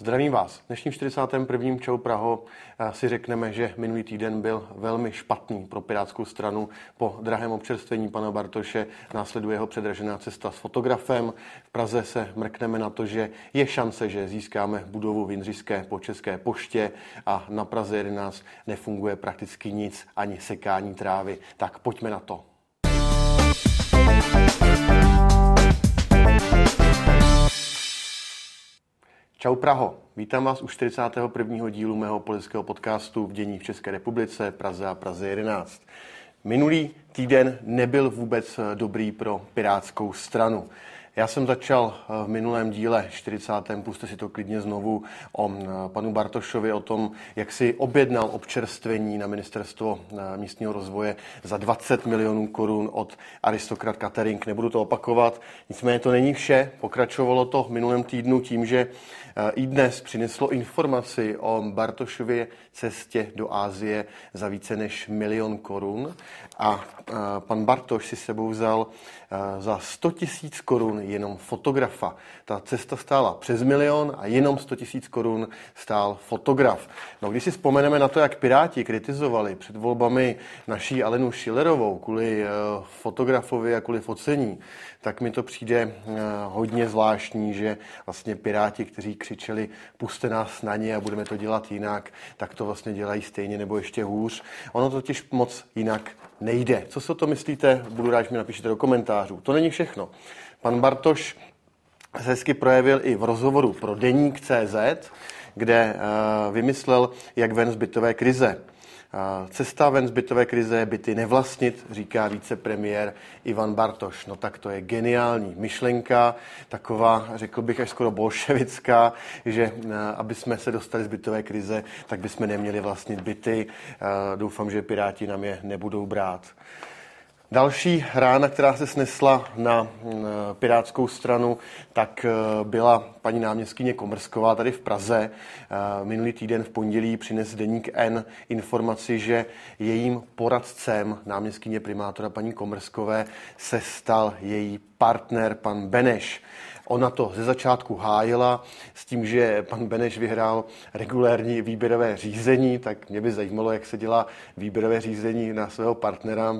Zdravím vás. V dnešním 41. Čau Praho eh, si řekneme, že minulý týden byl velmi špatný pro Pirátskou stranu. Po drahém občerstvení pana Bartoše následuje jeho předražená cesta s fotografem. V Praze se mrkneme na to, že je šance, že získáme budovu v Jindřišské po České poště a na Praze 11 nefunguje prakticky nic, ani sekání trávy. Tak pojďme na to. Čau Praho, vítám vás u 41. dílu mého politického podcastu v dění v České republice, Praze a Praze 11. Minulý týden nebyl vůbec dobrý pro pirátskou stranu. Já jsem začal eh, v minulém díle 40. puste si to klidně znovu o eh, panu Bartošovi, o tom, jak si objednal občerstvení na ministerstvo eh, místního rozvoje za 20 milionů korun od Aristokrat Catering. Nebudu to opakovat, nicméně to není vše. Pokračovalo to v minulém týdnu tím, že i dnes přineslo informaci o Bartošově cestě do Ázie za více než milion korun a pan Bartoš si sebou vzal za 100 tisíc korun jenom fotografa. Ta cesta stála přes milion a jenom 100 tisíc korun stál fotograf. No, když si vzpomeneme na to, jak Piráti kritizovali před volbami naší Alenu Schillerovou kvůli fotografovi a kvůli focení, tak mi to přijde hodně zvláštní, že vlastně Piráti, kteří křičeli puste nás na ně a budeme to dělat jinak, tak to vlastně dělají stejně nebo ještě hůř. Ono totiž moc jinak nejde. Co si o to myslíte? Budu rád, že mi napíšete do komentářů. To není všechno. Pan Bartoš se hezky projevil i v rozhovoru pro Deník CZ, kde uh, vymyslel, jak ven z bytové krize. Cesta ven z bytové krize je byty nevlastnit, říká vicepremiér Ivan Bartoš. No tak to je geniální myšlenka, taková, řekl bych, až skoro bolševická, že aby jsme se dostali z bytové krize, tak bychom neměli vlastnit byty. Doufám, že Piráti nám je nebudou brát. Další rána, která se snesla na Pirátskou stranu, tak eh, byla paní náměstkyně Komrsková tady v Praze. Eh, minulý týden v pondělí přines deník N informaci, že jejím poradcem náměstkyně primátora paní Komrskové se stal její partner pan Beneš. Ona to ze začátku hájila s tím, že pan Beneš vyhrál regulérní výběrové řízení, tak mě by zajímalo, jak se dělá výběrové řízení na svého partnera,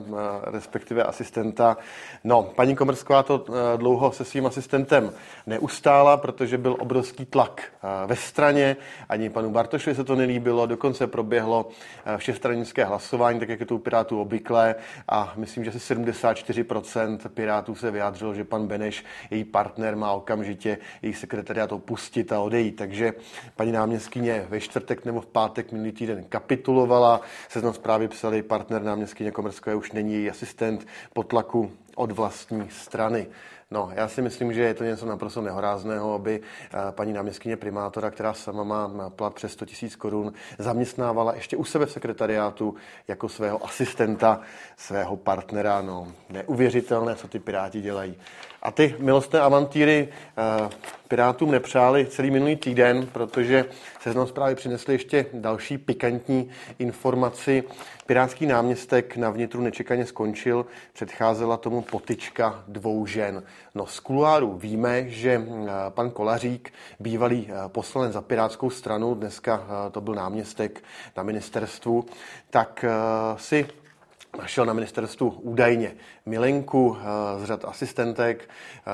respektive asistenta. No, paní Komrsková to e, dlouho se svým asistentem neustála, protože byl obrovský tlak e, ve straně, ani panu Bartošovi se to nelíbilo, dokonce proběhlo e, všestranické hlasování, tak jak je to u Pirátů obvyklé. A myslím, že se 74% Pirátů se vyjádřilo, že pan Beneš, její partner, má okamžitě jejich sekretariát opustit a odejít. Takže paní náměstkyně ve čtvrtek nebo v pátek minulý týden kapitulovala. Seznam zprávy psali partner náměstkyně Komerskové už není její asistent po tlaku od vlastní strany. No, já si myslím, že je to něco naprosto nehorázného, aby eh, paní náměstkyně primátora, která sama má plat přes 100 000 korun, zaměstnávala ještě u sebe v sekretariátu jako svého asistenta, svého partnera. No, neuvěřitelné, co ty piráti dělají. A ty milostné avantýry uh, Pirátům nepřáli celý minulý týden, protože seznam zprávy přinesly ještě další pikantní informaci. Pirátský náměstek na vnitru nečekaně skončil, předcházela tomu potyčka dvou žen. No z kuluáru víme, že uh, pan Kolařík, bývalý uh, poslanec za Pirátskou stranu, dneska to byl náměstek na ministerstvu, tak si našel na ministerstvu údajně Milenku eh, z řad asistentek. Eh,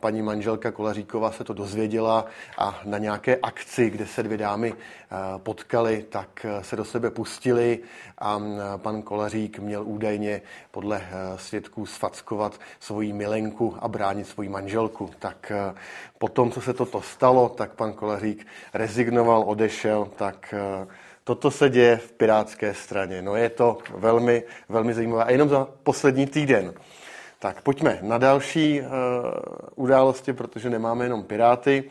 paní manželka Kolaříková se to dozvěděla a na nějaké akci, kde se dvě dámy eh, potkali, tak se do sebe pustili a pan Kolařík měl údajně podle svědků sfackovat svoji Milenku a bránit svoji manželku. Tak potom, co se toto stalo, tak pan Kolařík rezignoval, odešel, tak Toto se děje v Pirátské straně. No je to velmi, velmi zajímavé. A jenom za poslední týden. Tak pojďme na další uh, události, protože nemáme jenom Piráty.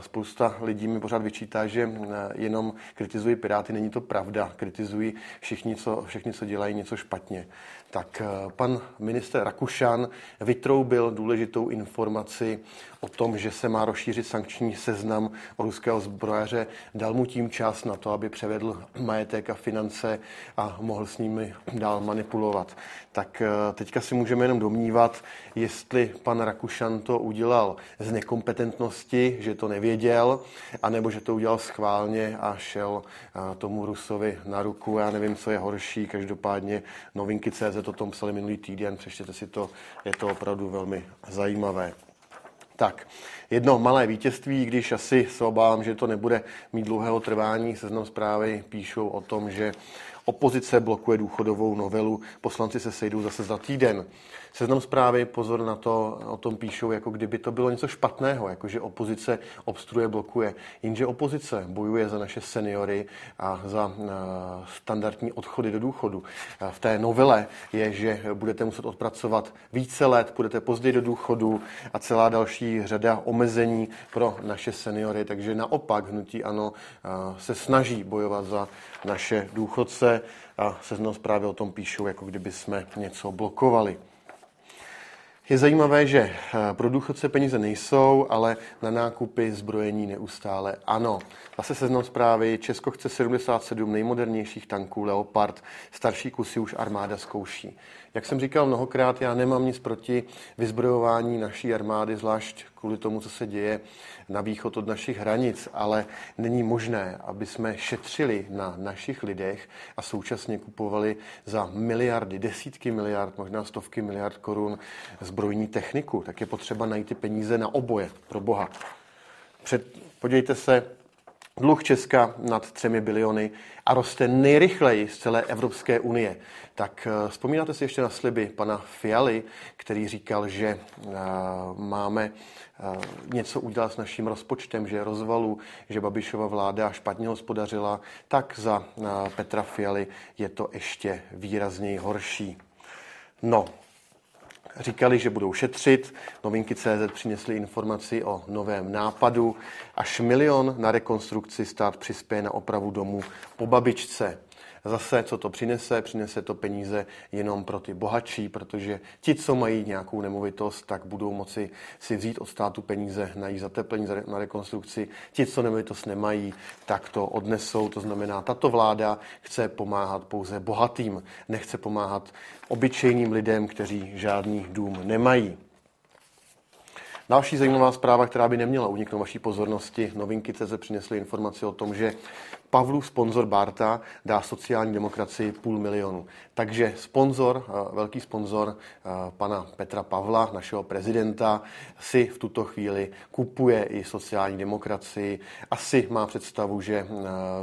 Spousta lidí mi pořád vyčítá, že eh, jenom kritizují Piráty. Není to pravda. Kritizují všichni, co, všichni, co dělají něco špatně. Tak eh, pan minister Rakušan vytroubil důležitou informaci o tom, že se má rozšířit sankční seznam ruského zbrojaře. Dal mu tím čas na to, aby převedl majetek a finance a mohl s nimi dál manipulovat. Tak eh, teďka si můžeme jenom domnívat, jestli pan Rakušan to udělal z nekompetentnosti, že to nevěděl, anebo že to udělal schválně a šel tomu Rusovi na ruku. Já nevím, co je horší. Každopádně novinky CZ o tom psali minulý týden, přečtěte si to, je to opravdu velmi zajímavé. Tak, jedno malé vítězství, když asi se obávám, že to nebude mít dlouhého trvání. Seznam zprávy píšou o tom, že opozice blokuje důchodovou novelu, poslanci se sejdou zase za týden. Seznam zprávy, pozor na to, o tom píšou, jako kdyby to bylo něco špatného, jako že opozice obstruuje, blokuje. Jenže opozice bojuje za naše seniory a za uh, standardní odchody do důchodu. Uh, v té novele je, že budete muset odpracovat více let, budete později do důchodu a celá další řada omezení pro naše seniory. Takže naopak hnutí ANO se snaží bojovat za naše důchodce a seznam zprávy o tom píšou, jako kdyby jsme něco blokovali. Je zajímavé, že eh, pro důchodce peníze nejsou, ale na nákupy zbrojení neustále ano. Zase seznam zprávy, Česko chce 77 nejmodernějších tanků Leopard, starší kusy už armáda zkouší. Jak jsem říkal mnohokrát, já nemám nic proti vyzbrojování naší armády, zvlášť kvůli tomu, co se děje na východ od našich hranic, ale není možné, aby jsme šetřili na našich lidech a současně kupovali za miliardy, desítky miliard, možná stovky miliard korun zbrojní techniku. Tak je potřeba najít ty peníze na oboje, pro boha. Před, podívejte se, Dluh Česka nad třemi biliony a roste nejrychleji z celé Evropské unie. Tak eh, vzpomínáte si ještě na sliby pana Fialy, který říkal, že uh, máme uh, něco udělat s naším rozpočtem, že rozvalu, že Babišova vláda špatně hospodařila, tak za Petra Fialy je to ještě výrazněji horší. No, říkali, že budou šetřit. Novinky CZ přinesly informaci o novém nápadu. Až milion na rekonstrukci stát přispěje na opravu domu po babičce. Zase, co to přinese? Přinese to peníze jenom pro ty bohatší, protože ti, co mají nějakou nemovitost, tak budou moci si vzít od státu peníze na její zateplení, na rekonstrukci. Ti, co nemovitost nemají, tak to odnesou. To znamená, tato vláda chce pomáhat pouze bohatým, nechce pomáhat obyčejným lidem, kteří žádný dům nemají. Další zajímavá zpráva, která by neměla uniknout vaší pozornosti, novinky CZ přinesly informaci o tom, že Pavlu sponzor Barta dá sociální demokracii půl milionu. Takže sponzor, eh, velký sponzor eh, pana Petra Pavla, našeho prezidenta, si v tuto chvíli kupuje i sociální demokracii. Asi má představu, že eh,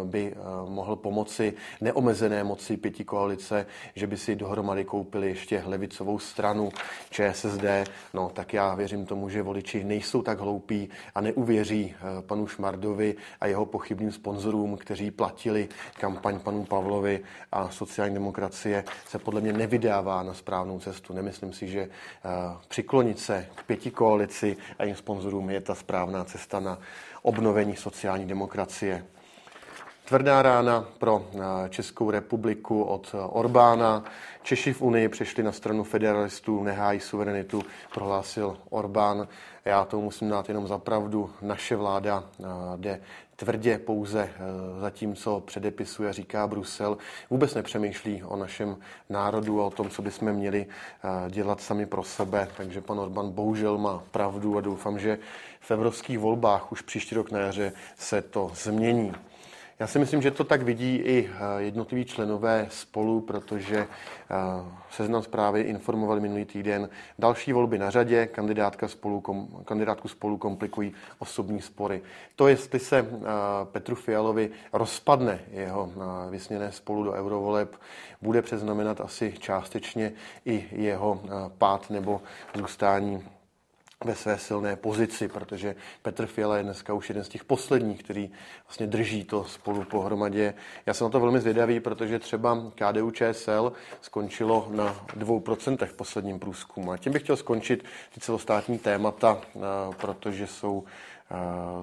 by mohl pomoci neomezené moci pěti koalice, že by si dohromady koupili ještě levicovou stranu ČSSD. No tak já věřím tomu, že voliči nejsou tak hloupí a neuvěří panu Šmardovi a jeho pochybným sponzorům, kteří kteří platili kampaň panu Pavlovi a sociální demokracie se podle mě nevydává na správnou cestu. Nemyslím si, že eh, přiklonit se k pěti koalici a jejím sponzorům je ta správná cesta na obnovení sociální demokracie. Tvrdá rána pro eh, Českou republiku od Orbána. Češi v Unii přešli na stranu federalistů, nehájí suverenitu, prohlásil Orbán. Já to musím dát jenom za pravdu. Naše vláda eh, jde tvrdě pouze eh, za tím, co předepisuje, říká Brusel, vůbec nepřemýšlí o našem národu a o tom, co bychom měli dělat sami pro sebe. Takže pan Orbán bohužel má pravdu a doufám, že v evropských volbách už příští rok na jaře se to změní. Já si myslím, že to tak vidí i eh, jednotliví členové spolu, protože eh, seznam zprávy informovali minulý týden. Další volby na řadě, kandidátka spolu, kom, kandidátku spolu komplikují osobní spory. To, jestli se eh, Petru Fialovi rozpadne jeho vysněné spolu do eurovoleb, bude přeznamenat asi částečně i jeho pád nebo zůstání ve své silné pozici, protože Petr Fiala je dneska už jeden z těch posledních, který vlastně drží to spolu pohromadě. Já jsem na to velmi zvědavý, protože třeba KDU ČSL skončilo na 2% v posledním průzkumu. A tím bych chtěl skončit ty celostátní témata, eh, protože jsou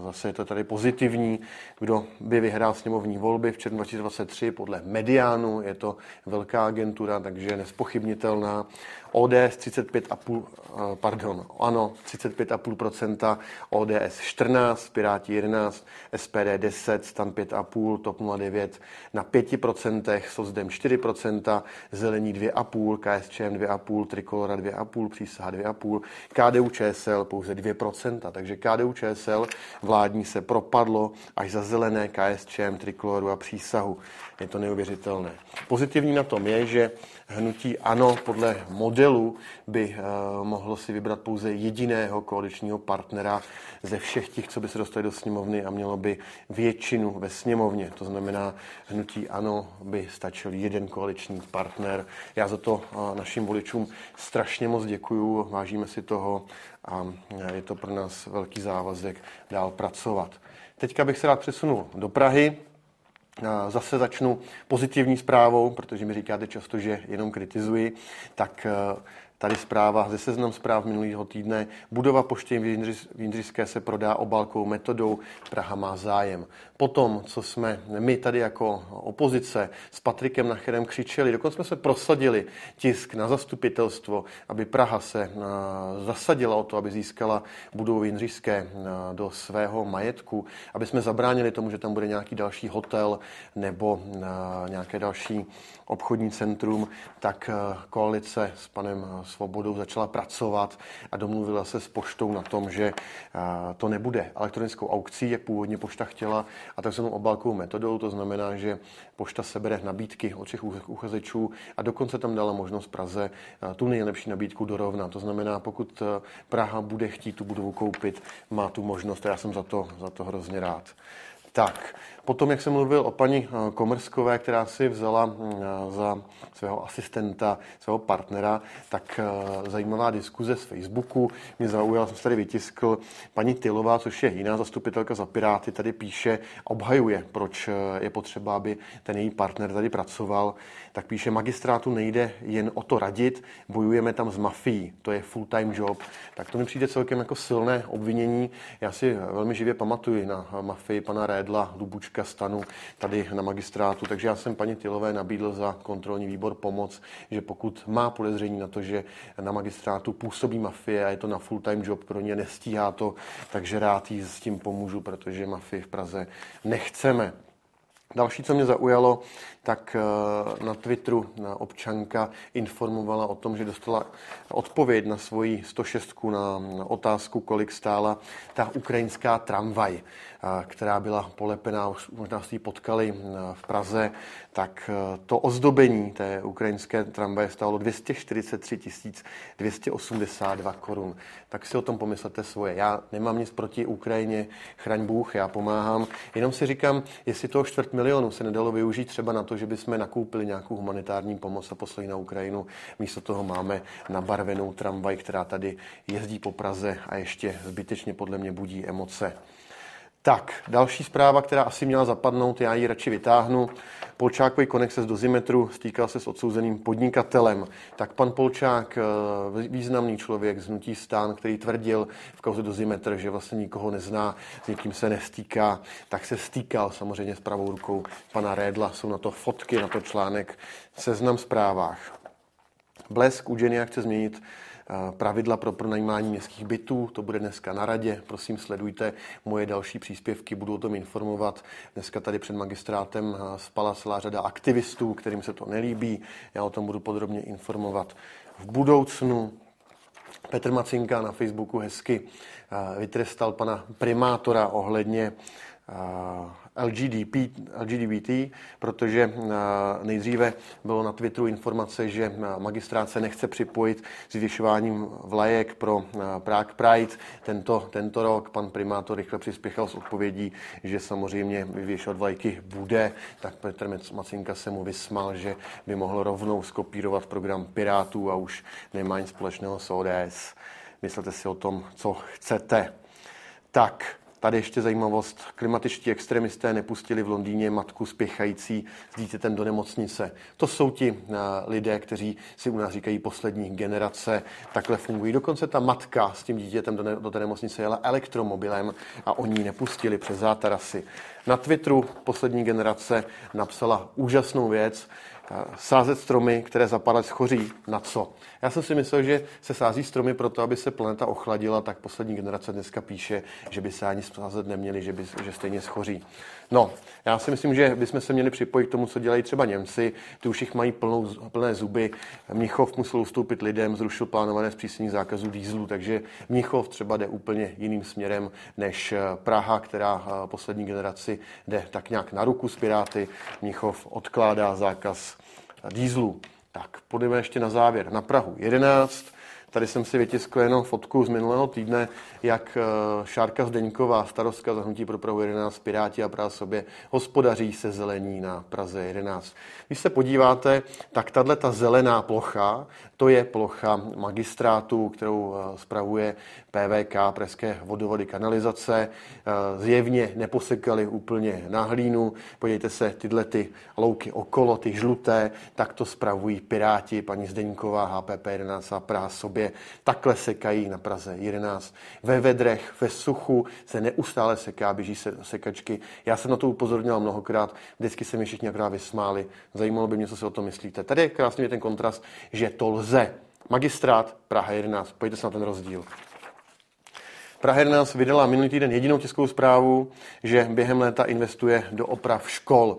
Zase je to tady pozitivní. Kdo by vyhrál sněmovní volby v červnu 2023 podle Mediánu, je to velká agentura, takže nespochybnitelná. ODS 35,5, eh, pardon, ano, 35,5%, ODS 14, Piráti 11, SPD 10, Stan 5,5, TOP 09 na 5%, SOSDEM 4%, Zelení 2,5, KSČM 2,5, Trikolora 2,5, Přísaha 2,5, KDU ČSL pouze 2%, takže KDU ČSL vládní se propadlo až za zelené KSČM, Trikoloru a Přísahu. Je to neuvěřitelné. Pozitivní na tom je, že hnutí ANO podle modelu by uh, mohlo si vybrat pouze jediného koaličního partnera ze všech těch, co by se dostali do sněmovny a mělo by většinu ve sněmovně. To znamená, hnutí ANO by stačil jeden koaliční partner. Já za to uh, našim voličům strašně moc děkuju, vážíme si toho a eh, je to pro nás velký závazek dál pracovat. Teďka bych se rád přesunul do Prahy. Zase začnu pozitivní zprávou, protože mi říkáte často, že jenom kritizuji, tak Tady zpráva ze seznam zpráv minulého týdne. Budova pošty v Jindřišské se prodá obalkou metodou Praha má zájem. Potom, co jsme my tady jako opozice s Patrikem Nacherem křičeli, dokonce jsme se prosadili tisk na zastupitelstvo, aby Praha se eh, zasadila o to, aby získala budovu Jindřišské eh, do svého majetku, aby jsme zabránili tomu, že tam bude nějaký další hotel nebo eh, nějaké další obchodní centrum, tak koalice s panem Svobodou začala pracovat a domluvila se s poštou na tom, že to nebude elektronickou aukcí, jak původně pošta chtěla, a takzvanou obálkovou metodou. To znamená, že pošta sebere nabídky od všech uchazečů a dokonce tam dala možnost Praze tu nejlepší nabídku dorovnat. To znamená, pokud Praha bude chtít tu budovu koupit, má tu možnost a já jsem za to, za to hrozně rád. Tak, potom, jak jsem mluvil o paní eh, Komerskové, která si vzala mm, eh, za svého asistenta, svého partnera, tak eh, zajímavá diskuze z Facebooku. Mě zaujala, jsem se tady vytiskl, paní Tylová, což je jiná zastupitelka za Piráty, tady píše, obhajuje, proč je potřeba, aby ten její partner tady pracoval. Tak píše, magistrátu nejde jen o to radit, bojujeme tam s mafií, to je full-time job. Tak to mi přijde celkem jako silné obvinění. Já si velmi živě pamatuju na mafii pana Rédla, Dubučka, Stanu tady na magistrátu, takže já jsem paní Tilové nabídl za kontrolní výbor pomoc, že pokud má podezření na to, že na magistrátu působí mafie a je to na full-time job pro ně, nestíhá to, takže rád jí s tím pomůžu, protože mafii v Praze nechceme. Další, co mě zaujalo, tak eh, na Twitteru na občanka informovala o tom, že dostala odpověď na svoji 106 na otázku, kolik stála ta ukrajinská tramvaj, eh, která byla polepená, možná jste ji potkali eh, v Praze, tak to ozdobení té ukrajinské tramvaje stálo 243 282 korun. Tak si o tom pomyslete svoje. Já nemám nic proti Ukrajině, chraň Bůh, já pomáhám. Jenom si říkám, jestli toho čtvrt milionu se nedalo využít třeba na to, že bychom nakoupili nějakou humanitární pomoc a poslali na Ukrajinu. Místo toho máme nabarvenou tramvaj, která tady jezdí po Praze a ještě zbytečně podle mě budí emoce. Tak, další zpráva, která asi měla zapadnout, já ji radši vytáhnu. Polčákový konex z dozimetru stýkal se s odsouzeným podnikatelem. Tak pan Polčák, eh, významný člověk z Hnutí stán, který tvrdil v kauze dozimetr, že vlastně nikoho nezná, s nikým se nestýká, tak se stýkal samozřejmě s pravou rukou pana Rédla. Jsou na to fotky, na to článek seznam zprávách. Blesk u chce změnit pravidla pro pronajímání městských bytů. To bude dneska na radě. Prosím, sledujte moje další příspěvky, budu o tom informovat. Dneska tady před magistrátem spala celá řada aktivistů, kterým se to nelíbí. Já o tom budu podrobně informovat v budoucnu. Petr Macinka na Facebooku hezky vytrestal pana primátora ohledně LGDP, LGBT, protože eh, nejdříve bylo na Twitteru informace, že eh, magistrát se nechce připojit s vyvěšováním vlajek pro eh, Prague Pride. Tento, tento rok pan primátor rychle přispěchal s odpovědí, že samozřejmě vyvěšovat vlajky bude, tak Petr Macinka se mu vysmal, že by mohl rovnou skopírovat program Pirátů a už nemá nic společného s ODS. Myslete si o tom, co chcete. Tak, Tady ještě zajímavost. Klimatičtí extremisté nepustili v Londýně matku spěchající s dítětem do nemocnice. To jsou ti uh, lidé, kteří si u nás říkají poslední generace. Takhle fungují. Dokonce ta matka s tím dítětem do, ne, do té nemocnice jela elektromobilem a oni ji nepustili přes zátarasy. Na Twitteru poslední generace napsala úžasnou věc. Sázet stromy, které zapadaly schoří. Na co? Já jsem si myslel, že se sází stromy proto, aby se planeta ochladila, tak poslední generace dneska píše, že by se ani sázet neměli, že, by, že stejně schoří. No, já si myslím, že bychom se měli připojit k tomu, co dělají třeba Němci. Ty už jich mají plnou, plné zuby. Mnichov musel ustoupit lidem, zrušil plánované zpřísnění zákazu dýzlu, takže Mnichov třeba jde úplně jiným směrem než Praha, která poslední generaci jde tak nějak na ruku s Piráty. Mnichov odkládá zákaz dýzlu. Tak, půjdeme ještě na závěr. Na Prahu 11. Tady jsem si vytiskl jenom fotku z minulého týdne, jak eh, Šárka Zdeňková, starostka zahnutí pro Prahu 11, Piráti a Praha sobě hospodaří se zelení na Praze 11. Když se podíváte, tak tahle ta zelená plocha, to je plocha magistrátu, kterou eh, spravuje PVK, Pražské vodovody kanalizace. Eh, zjevně neposekali úplně na hlínu. Podívejte se, tyhle ty louky okolo, ty žluté, tak to spravují Piráti, paní Zdeňková, HPP 11 a Praha sobě. Takhle sekají na Praze 11. Ve vedrech, ve suchu se neustále seká, běží se sekačky. Já jsem na to upozornil mnohokrát, vždycky se mi všichni akorát vysmáli. Zajímalo by mě, co si o tom myslíte. Tady je krásně ten kontrast, že to lze. Magistrát Praha 11. Pojďte se na ten rozdíl. Praha 11 vydala minulý týden jedinou tiskovou zprávu, že během léta investuje do oprav škol.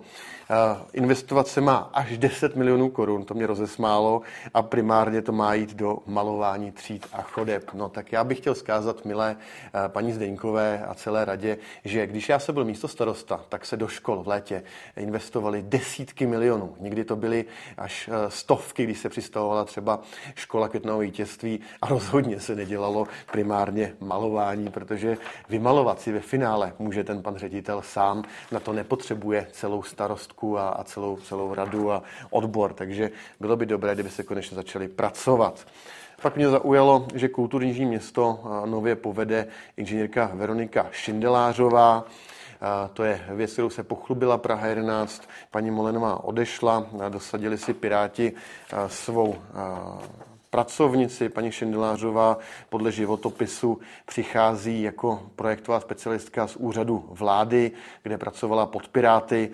Eh, investovat se má až 10 milionů korun, to mě rozesmálo, a primárně to má jít do malování tříd a chodeb. No tak já bych chtěl zkázat, milé eh, paní Zdeňkové a celé radě, že když já se byl místo starosta, tak se do škol v létě investovali desítky milionů. Někdy to byly až eh, stovky, když se přistavovala třeba škola květného vítězství a rozhodně se nedělalo primárně malování, protože vymalovat si ve finále může ten pan ředitel sám, na to nepotřebuje celou starostku a, a celou, celou radu a odbor, takže bylo by dobré, kdyby se konečně začali pracovat. Pak mě zaujalo, že kulturní město nově povede inženýrka Veronika Šindelářová. To je věc, kterou se pochlubila Praha 11. Paní Molenová odešla, dosadili si Piráti svou pracovnici, paní Šindelářová, podle životopisu přichází jako projektová specialistka z úřadu vlády, kde pracovala pod Piráty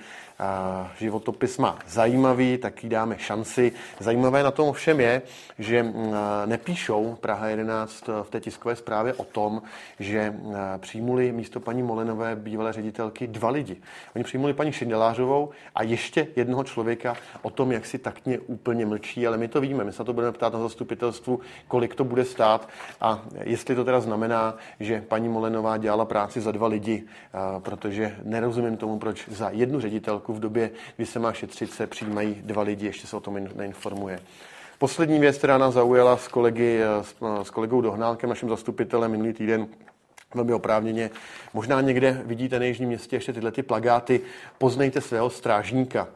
životopis má zajímavý, tak jí dáme šanci. Zajímavé na tom všem je, že mm, nepíšou Praha 11 v té tiskové zprávě o tom, že mm, přijmuli místo paní Molenové bývalé ředitelky dva lidi. Oni přijmuli paní Šindelářovou a ještě jednoho člověka o tom, jak si taktně úplně mlčí, ale my to víme, my se to budeme ptát na zastupitelstvu, kolik to bude stát a jestli to teda znamená, že paní Molenová dělala práci za dva lidi, protože nerozumím tomu, proč za jednu ředitelku v době, kdy se má šetřit, se přijímají dva lidi, ještě se o tom neinformuje. Poslední věc, která nás zaujala s, kolegy, s kolegou Dohnálkem, naším zastupitelem minulý týden, velmi oprávněně. Možná někde vidíte na Jižním městě ještě tyhle ty plagáty. Poznejte svého strážníka.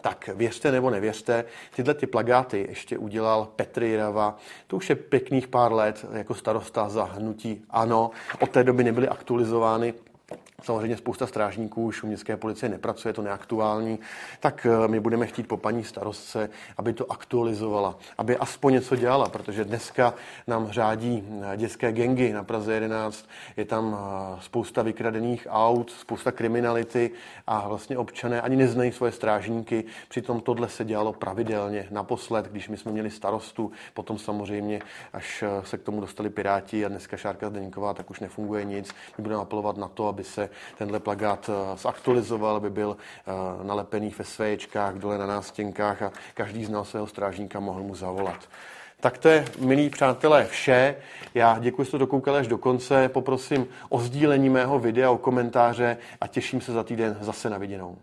Tak věřte nebo nevěřte, tyhle ty plagáty ještě udělal Petr Jirava. To už je pěkných pár let jako starosta za hnutí ANO. Od té doby nebyly aktualizovány Samozřejmě spousta strážníků už u městské policie nepracuje, to neaktuální, tak eh, my budeme chtít po paní starostce, aby to aktualizovala, aby aspoň něco dělala, protože dneska nám řádí eh, dětské gengy na Praze 11, je tam eh, spousta vykradených aut, spousta kriminality a vlastně občané ani neznají svoje strážníky, přitom tohle se dělalo pravidelně. Naposled, když my jsme měli starostu, potom samozřejmě, až se k tomu dostali Piráti a dneska Šárka Zdeňková, tak už nefunguje nic. My budeme apelovat na to, aby se tenhle plagát eh, zaktualizoval, aby byl eh, nalepený ve svéčkách, dole na nástěnkách a každý znal svého strážníka, mohl mu zavolat. Tak to je, milí přátelé, vše. Já děkuji, že jste dokoukali až do konce. Poprosím o sdílení mého videa, o komentáře a těším se za týden zase na viděnou.